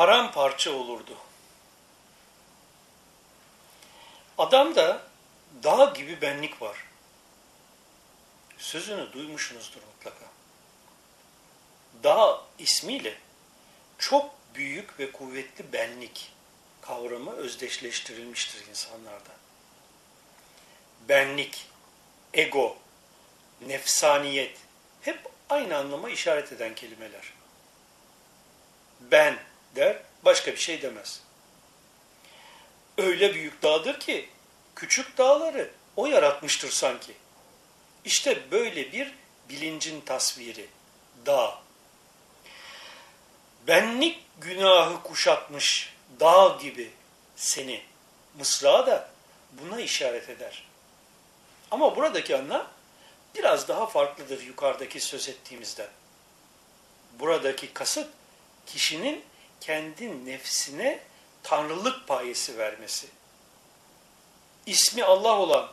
paramparça olurdu. Adamda dağ gibi benlik var. Sözünü duymuşsunuzdur mutlaka. Dağ ismiyle çok büyük ve kuvvetli benlik kavramı özdeşleştirilmiştir insanlarda. Benlik, ego, nefsaniyet hep aynı anlama işaret eden kelimeler. Ben der, başka bir şey demez. Öyle büyük dağdır ki küçük dağları o yaratmıştır sanki. İşte böyle bir bilincin tasviri, dağ. Benlik günahı kuşatmış dağ gibi seni. Mısra da buna işaret eder. Ama buradaki anlam biraz daha farklıdır yukarıdaki söz ettiğimizden. Buradaki kasıt kişinin kendi nefsine tanrılık payesi vermesi. İsmi Allah olan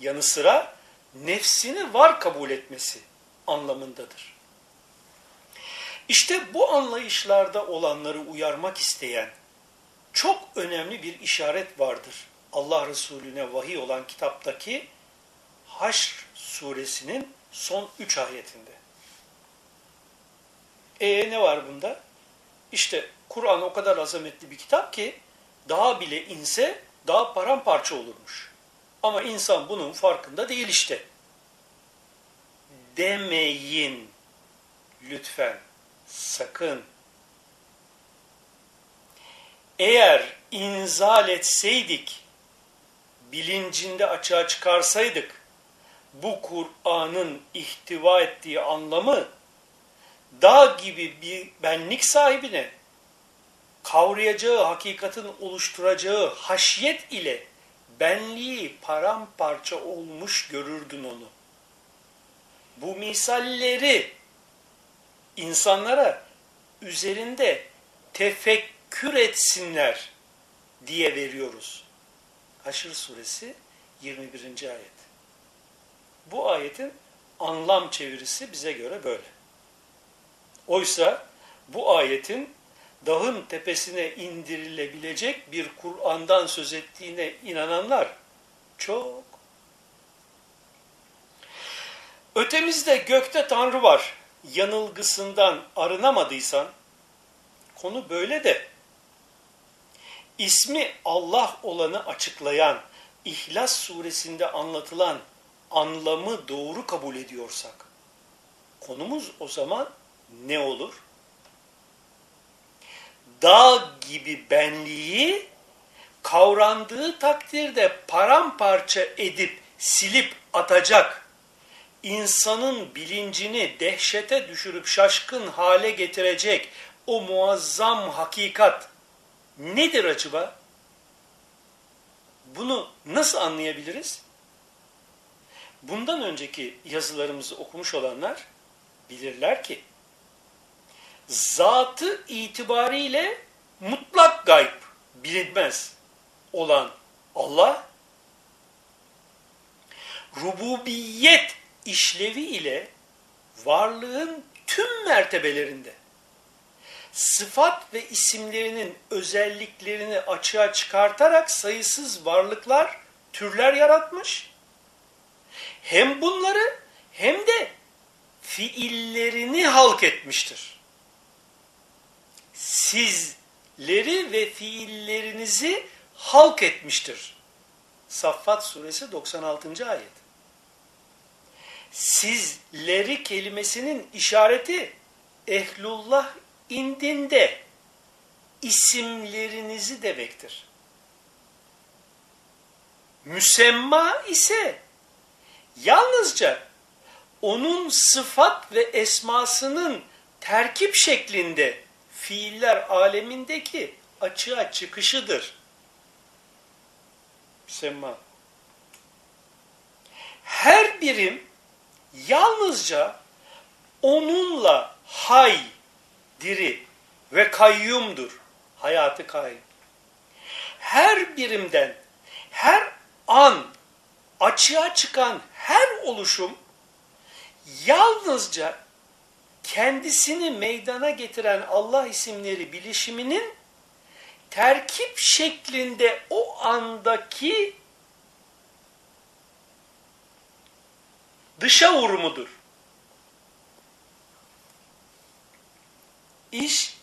yanı sıra nefsini var kabul etmesi anlamındadır. İşte bu anlayışlarda olanları uyarmak isteyen çok önemli bir işaret vardır. Allah Resulüne vahiy olan kitaptaki Haşr suresinin son üç ayetinde. E ne var bunda? İşte Kur'an o kadar azametli bir kitap ki daha bile inse daha paramparça olurmuş. Ama insan bunun farkında değil işte. Demeyin lütfen, sakın. Eğer inzal etseydik, bilincinde açığa çıkarsaydık, bu Kur'an'ın ihtiva ettiği anlamı dağ gibi bir benlik sahibine kavrayacağı, hakikatin oluşturacağı haşyet ile benliği paramparça olmuş görürdün onu. Bu misalleri insanlara üzerinde tefekkür etsinler diye veriyoruz. Haşr suresi 21. ayet. Bu ayetin anlam çevirisi bize göre böyle. Oysa bu ayetin dağın tepesine indirilebilecek bir Kur'an'dan söz ettiğine inananlar çok. Ötemizde gökte Tanrı var yanılgısından arınamadıysan, konu böyle de, ismi Allah olanı açıklayan, İhlas suresinde anlatılan anlamı doğru kabul ediyorsak, konumuz o zaman ne olur? Dağ gibi benliği kavrandığı takdirde paramparça edip silip atacak, insanın bilincini dehşete düşürüp şaşkın hale getirecek o muazzam hakikat nedir acaba? Bunu nasıl anlayabiliriz? Bundan önceki yazılarımızı okumuş olanlar bilirler ki zatı itibariyle mutlak gayb bilinmez olan Allah rububiyet işlevi ile varlığın tüm mertebelerinde sıfat ve isimlerinin özelliklerini açığa çıkartarak sayısız varlıklar, türler yaratmış. Hem bunları hem de fiillerini halk etmiştir. Sizleri ve fiillerinizi halk etmiştir. Saffat suresi 96. ayet. Sizleri kelimesinin işareti ehlullah indinde isimlerinizi demektir. Müsemma ise yalnızca onun sıfat ve esmasının terkip şeklinde fiiller alemindeki açığa çıkışıdır. Müsemma. Her birim yalnızca onunla hay, diri ve kayyumdur. Hayatı kayyum. Her birimden, her an açığa çıkan her oluşum yalnızca kendisini meydana getiren Allah isimleri bilişiminin terkip şeklinde o andaki dışa vurumudur. İş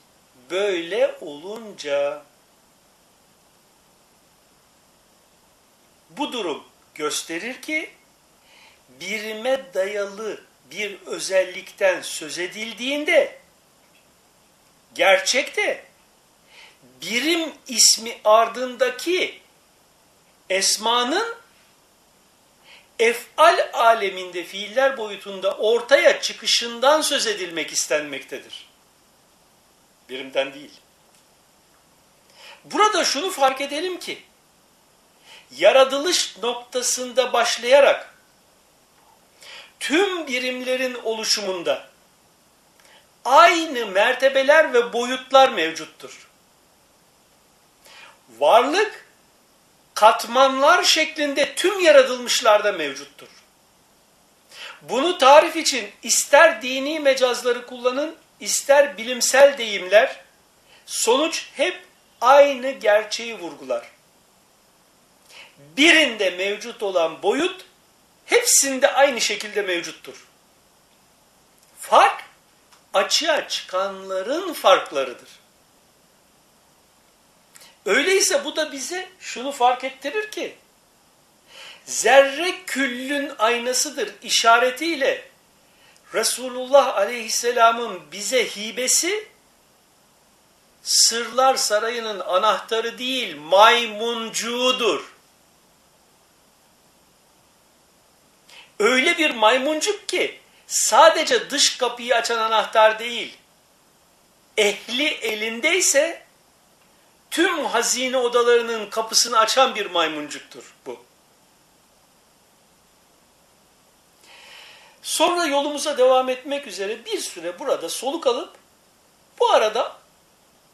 böyle olunca bu durum gösterir ki birime dayalı bir özellikten söz edildiğinde gerçekte birim ismi ardındaki esmanın efal aleminde fiiller boyutunda ortaya çıkışından söz edilmek istenmektedir. Birimden değil. Burada şunu fark edelim ki yaratılış noktasında başlayarak tüm birimlerin oluşumunda aynı mertebeler ve boyutlar mevcuttur. Varlık katmanlar şeklinde tüm yaratılmışlarda mevcuttur. Bunu tarif için ister dini mecazları kullanın, ister bilimsel deyimler, sonuç hep aynı gerçeği vurgular. Birinde mevcut olan boyut, hepsinde aynı şekilde mevcuttur. Fark, açığa çıkanların farklarıdır. Öyleyse bu da bize şunu fark ettirir ki zerre küllün aynasıdır işaretiyle Resulullah Aleyhisselam'ın bize hibesi sırlar sarayının anahtarı değil maymuncuğudur. Öyle bir maymuncuk ki sadece dış kapıyı açan anahtar değil ehli elindeyse tüm hazine odalarının kapısını açan bir maymuncuktur bu. Sonra yolumuza devam etmek üzere bir süre burada soluk alıp bu arada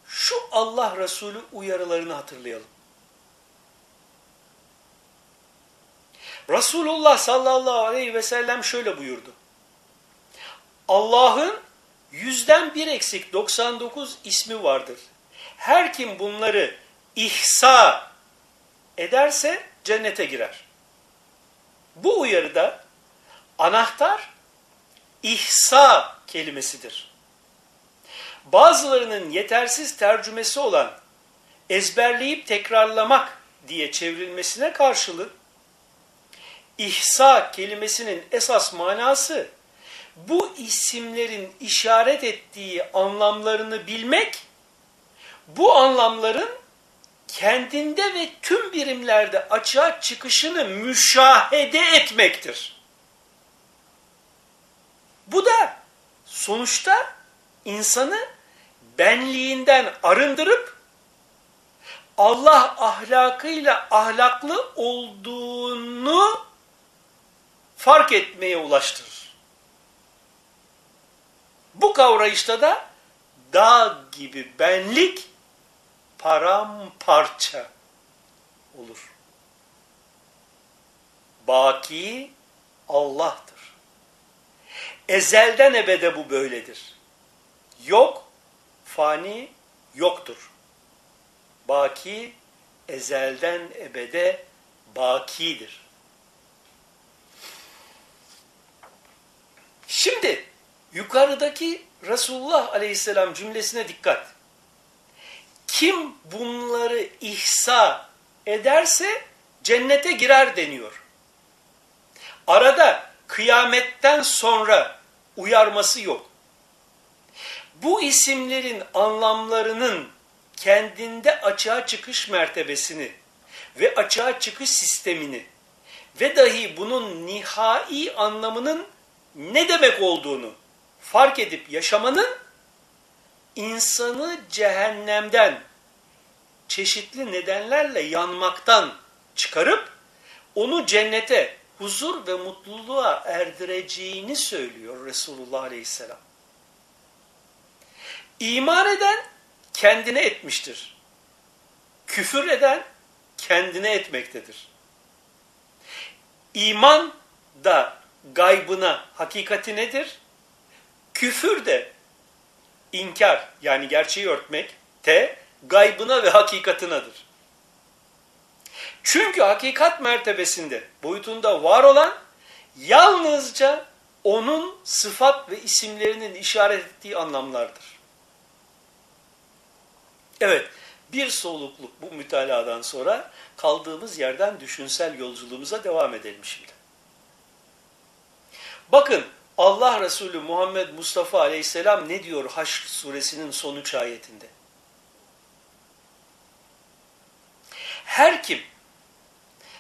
şu Allah Resulü uyarılarını hatırlayalım. Resulullah sallallahu aleyhi ve sellem şöyle buyurdu. Allah'ın yüzden bir eksik 99 ismi vardır. Her kim bunları ihsa ederse cennete girer. Bu uyarıda anahtar ihsa kelimesidir. Bazılarının yetersiz tercümesi olan ezberleyip tekrarlamak diye çevrilmesine karşılık ihsa kelimesinin esas manası bu isimlerin işaret ettiği anlamlarını bilmek bu anlamların kendinde ve tüm birimlerde açığa çıkışını müşahede etmektir. Bu da sonuçta insanı benliğinden arındırıp Allah ahlakıyla ahlaklı olduğunu fark etmeye ulaştırır. Bu kavrayışta da dağ gibi benlik paramparça olur. Baki Allah'tır. Ezelden ebede bu böyledir. Yok, fani yoktur. Baki, ezelden ebede bakidir. Şimdi yukarıdaki Resulullah aleyhisselam cümlesine dikkat kim bunları ihsa ederse cennete girer deniyor. Arada kıyametten sonra uyarması yok. Bu isimlerin anlamlarının kendinde açığa çıkış mertebesini ve açığa çıkış sistemini ve dahi bunun nihai anlamının ne demek olduğunu fark edip yaşamanın insanı cehennemden çeşitli nedenlerle yanmaktan çıkarıp onu cennete huzur ve mutluluğa erdireceğini söylüyor Resulullah Aleyhisselam. İman eden kendine etmiştir. Küfür eden kendine etmektedir. İman da gaybına hakikati nedir? Küfür de inkar yani gerçeği örtmek te gaybına ve hakikatınadır. Çünkü hakikat mertebesinde, boyutunda var olan yalnızca onun sıfat ve isimlerinin işaret ettiği anlamlardır. Evet, bir solukluk bu mütaladan sonra kaldığımız yerden düşünsel yolculuğumuza devam edelim şimdi. Bakın Allah Resulü Muhammed Mustafa Aleyhisselam ne diyor Haşr suresinin son üç ayetinde? Her kim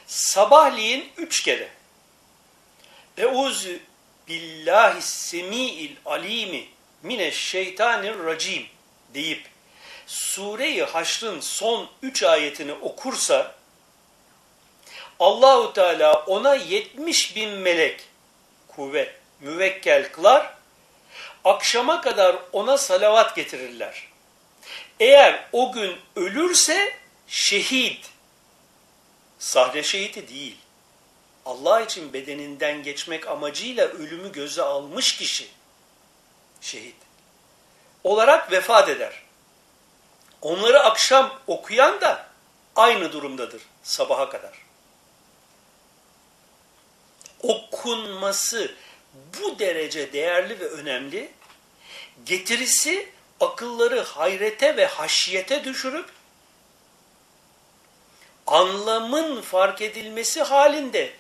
sabahleyin üç kere Euzu billahi semi'il alimi mineşşeytanir racim deyip Sure-i Haşr'ın son üç ayetini okursa Allahu Teala ona 70 bin melek kuvvet müvekkel kılar. Akşama kadar ona salavat getirirler. Eğer o gün ölürse şehit, sahne şehidi değil. Allah için bedeninden geçmek amacıyla ölümü göze almış kişi, şehit, olarak vefat eder. Onları akşam okuyan da aynı durumdadır sabaha kadar. Okunması bu derece değerli ve önemli, getirisi akılları hayrete ve haşiyete düşürüp anlamın fark edilmesi halinde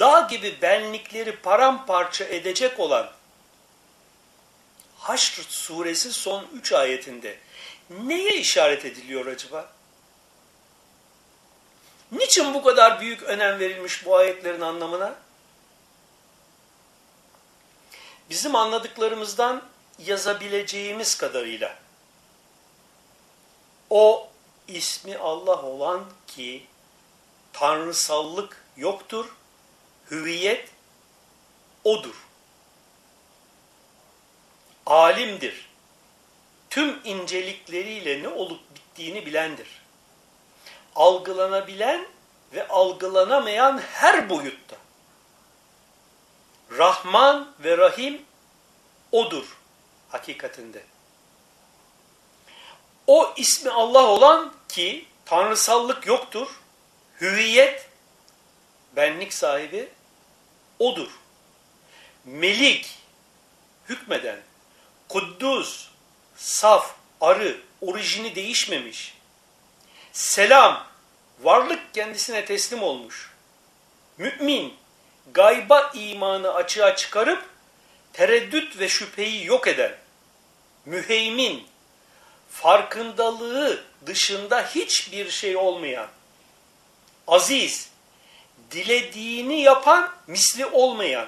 dağ gibi benlikleri paramparça edecek olan Haşr suresi son üç ayetinde neye işaret ediliyor acaba? Niçin bu kadar büyük önem verilmiş bu ayetlerin anlamına? Bizim anladıklarımızdan yazabileceğimiz kadarıyla o ismi Allah olan ki tanrısallık yoktur, hüviyet odur. Alimdir. Tüm incelikleriyle ne olup bittiğini bilendir. Algılanabilen ve algılanamayan her boyutta. Rahman ve Rahim odur hakikatinde. O ismi Allah olan ki tanrısallık yoktur, hüviyet, benlik sahibi odur. Melik, hükmeden, kuddus, saf, arı, orijini değişmemiş. Selam, varlık kendisine teslim olmuş. Mümin, gayba imanı açığa çıkarıp tereddüt ve şüpheyi yok eden. Müheymin, farkındalığı dışında hiçbir şey olmayan, aziz, dilediğini yapan, misli olmayan,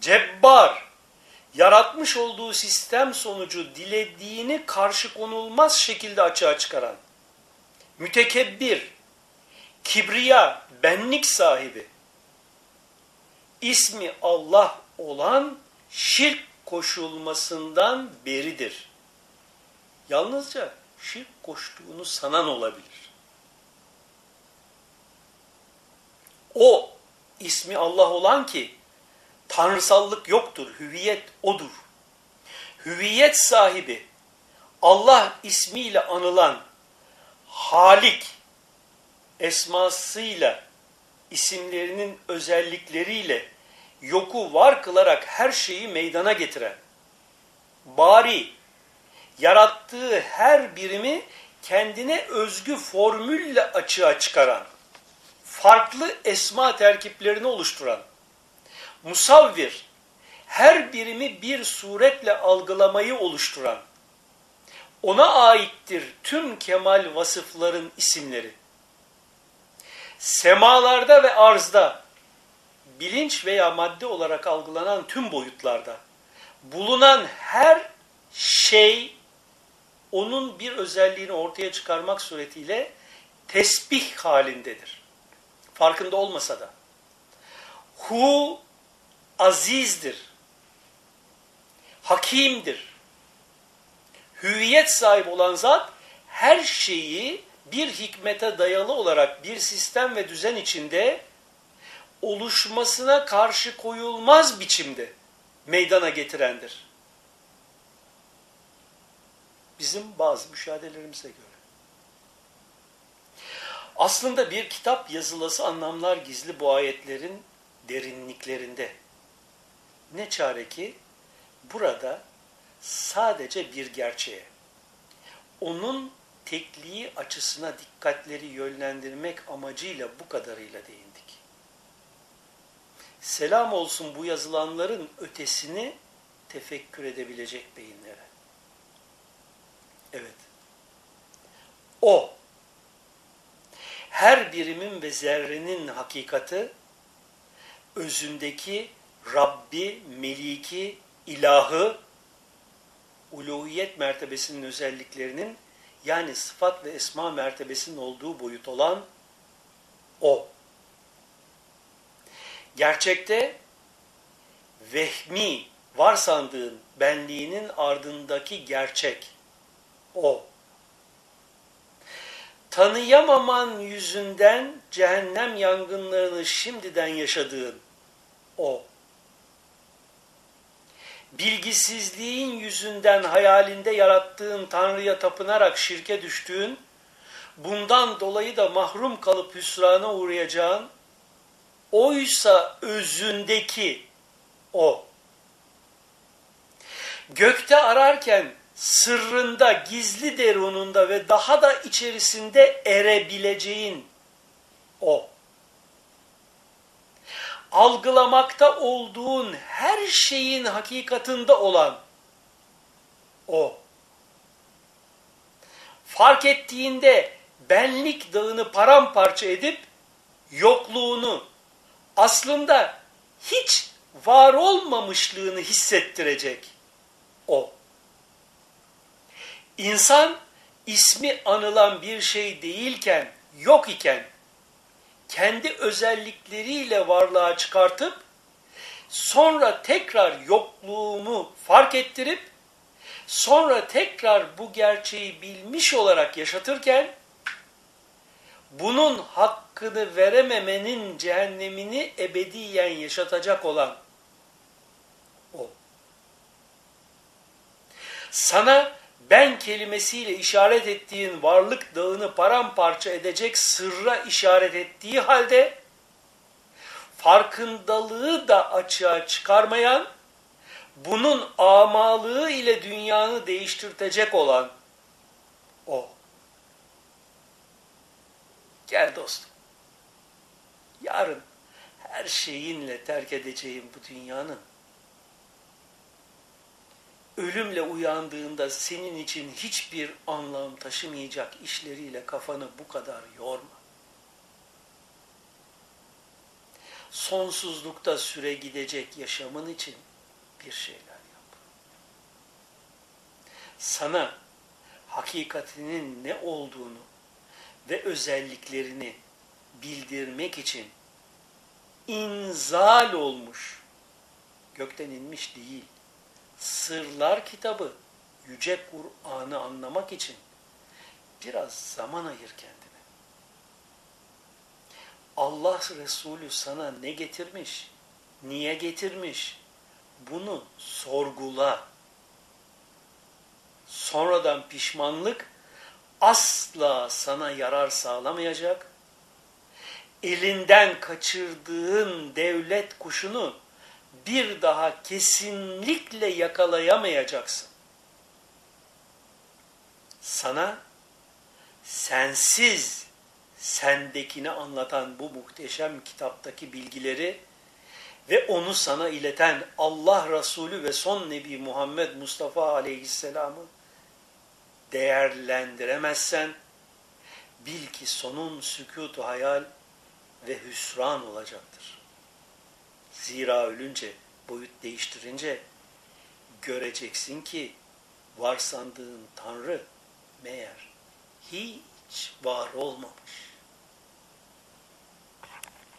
cebbar, yaratmış olduğu sistem sonucu dilediğini karşı konulmaz şekilde açığa çıkaran, mütekebbir, kibriya, benlik sahibi, ismi Allah olan şirk koşulmasından beridir. Yalnızca şirk koştuğunu sanan olabilir. O ismi Allah olan ki tanrısallık yoktur, hüviyet odur. Hüviyet sahibi Allah ismiyle anılan Halik esmasıyla isimlerinin özellikleriyle yoku var kılarak her şeyi meydana getiren, bari yarattığı her birimi kendine özgü formülle açığa çıkaran, farklı esma terkiplerini oluşturan, musavvir, her birimi bir suretle algılamayı oluşturan, ona aittir tüm kemal vasıfların isimleri. Semalarda ve arzda, bilinç veya madde olarak algılanan tüm boyutlarda, bulunan her şey, onun bir özelliğini ortaya çıkarmak suretiyle tesbih halindedir. Farkında olmasa da. Hu azizdir. Hakimdir. Hüviyet sahibi olan zat her şeyi bir hikmete dayalı olarak bir sistem ve düzen içinde oluşmasına karşı koyulmaz biçimde meydana getirendir. Bizim bazı müşahedelerimize göre. Aslında bir kitap yazılası anlamlar gizli bu ayetlerin derinliklerinde. Ne çare ki burada sadece bir gerçeğe, onun tekliği açısına dikkatleri yönlendirmek amacıyla bu kadarıyla değindik. Selam olsun bu yazılanların ötesini tefekkür edebilecek beyinlere. Evet. O, her birimin ve zerrenin hakikati, özündeki Rabbi, Meliki, ilahı, uluhiyet mertebesinin özelliklerinin yani sıfat ve esma mertebesinin olduğu boyut olan o. Gerçekte vehmi varsandığın benliğinin ardındaki gerçek o. Tanıyamaman yüzünden cehennem yangınlarını şimdiden yaşadığın o bilgisizliğin yüzünden hayalinde yarattığın Tanrı'ya tapınarak şirke düştüğün, bundan dolayı da mahrum kalıp hüsrana uğrayacağın, oysa özündeki o. Gökte ararken sırrında, gizli derununda ve daha da içerisinde erebileceğin o algılamakta olduğun her şeyin hakikatında olan o. Fark ettiğinde benlik dağını paramparça edip yokluğunu aslında hiç var olmamışlığını hissettirecek o. İnsan ismi anılan bir şey değilken, yok iken kendi özellikleriyle varlığa çıkartıp sonra tekrar yokluğumu fark ettirip sonra tekrar bu gerçeği bilmiş olarak yaşatırken bunun hakkını verememenin cehennemini ebediyen yaşatacak olan o. Sana ben kelimesiyle işaret ettiğin varlık dağını paramparça edecek sırra işaret ettiği halde farkındalığı da açığa çıkarmayan, bunun amalığı ile dünyanı değiştirtecek olan o. Gel dostum. Yarın her şeyinle terk edeceğim bu dünyanın ölümle uyandığında senin için hiçbir anlam taşımayacak işleriyle kafanı bu kadar yorma. Sonsuzlukta süre gidecek yaşamın için bir şeyler yap. Sana hakikatinin ne olduğunu ve özelliklerini bildirmek için inzal olmuş, gökten inmiş değil, Sırlar kitabı, Yüce Kur'an'ı anlamak için biraz zaman ayır kendine. Allah Resulü sana ne getirmiş, niye getirmiş, bunu sorgula. Sonradan pişmanlık asla sana yarar sağlamayacak. Elinden kaçırdığın devlet kuşunu bir daha kesinlikle yakalayamayacaksın. Sana sensiz sendekini anlatan bu muhteşem kitaptaki bilgileri ve onu sana ileten Allah Resulü ve son Nebi Muhammed Mustafa Aleyhisselam'ı değerlendiremezsen bil ki sonun sükutu hayal ve hüsran olacaktır. Zira ölünce, boyut değiştirince göreceksin ki varsandığın Tanrı meğer hiç var olmamış.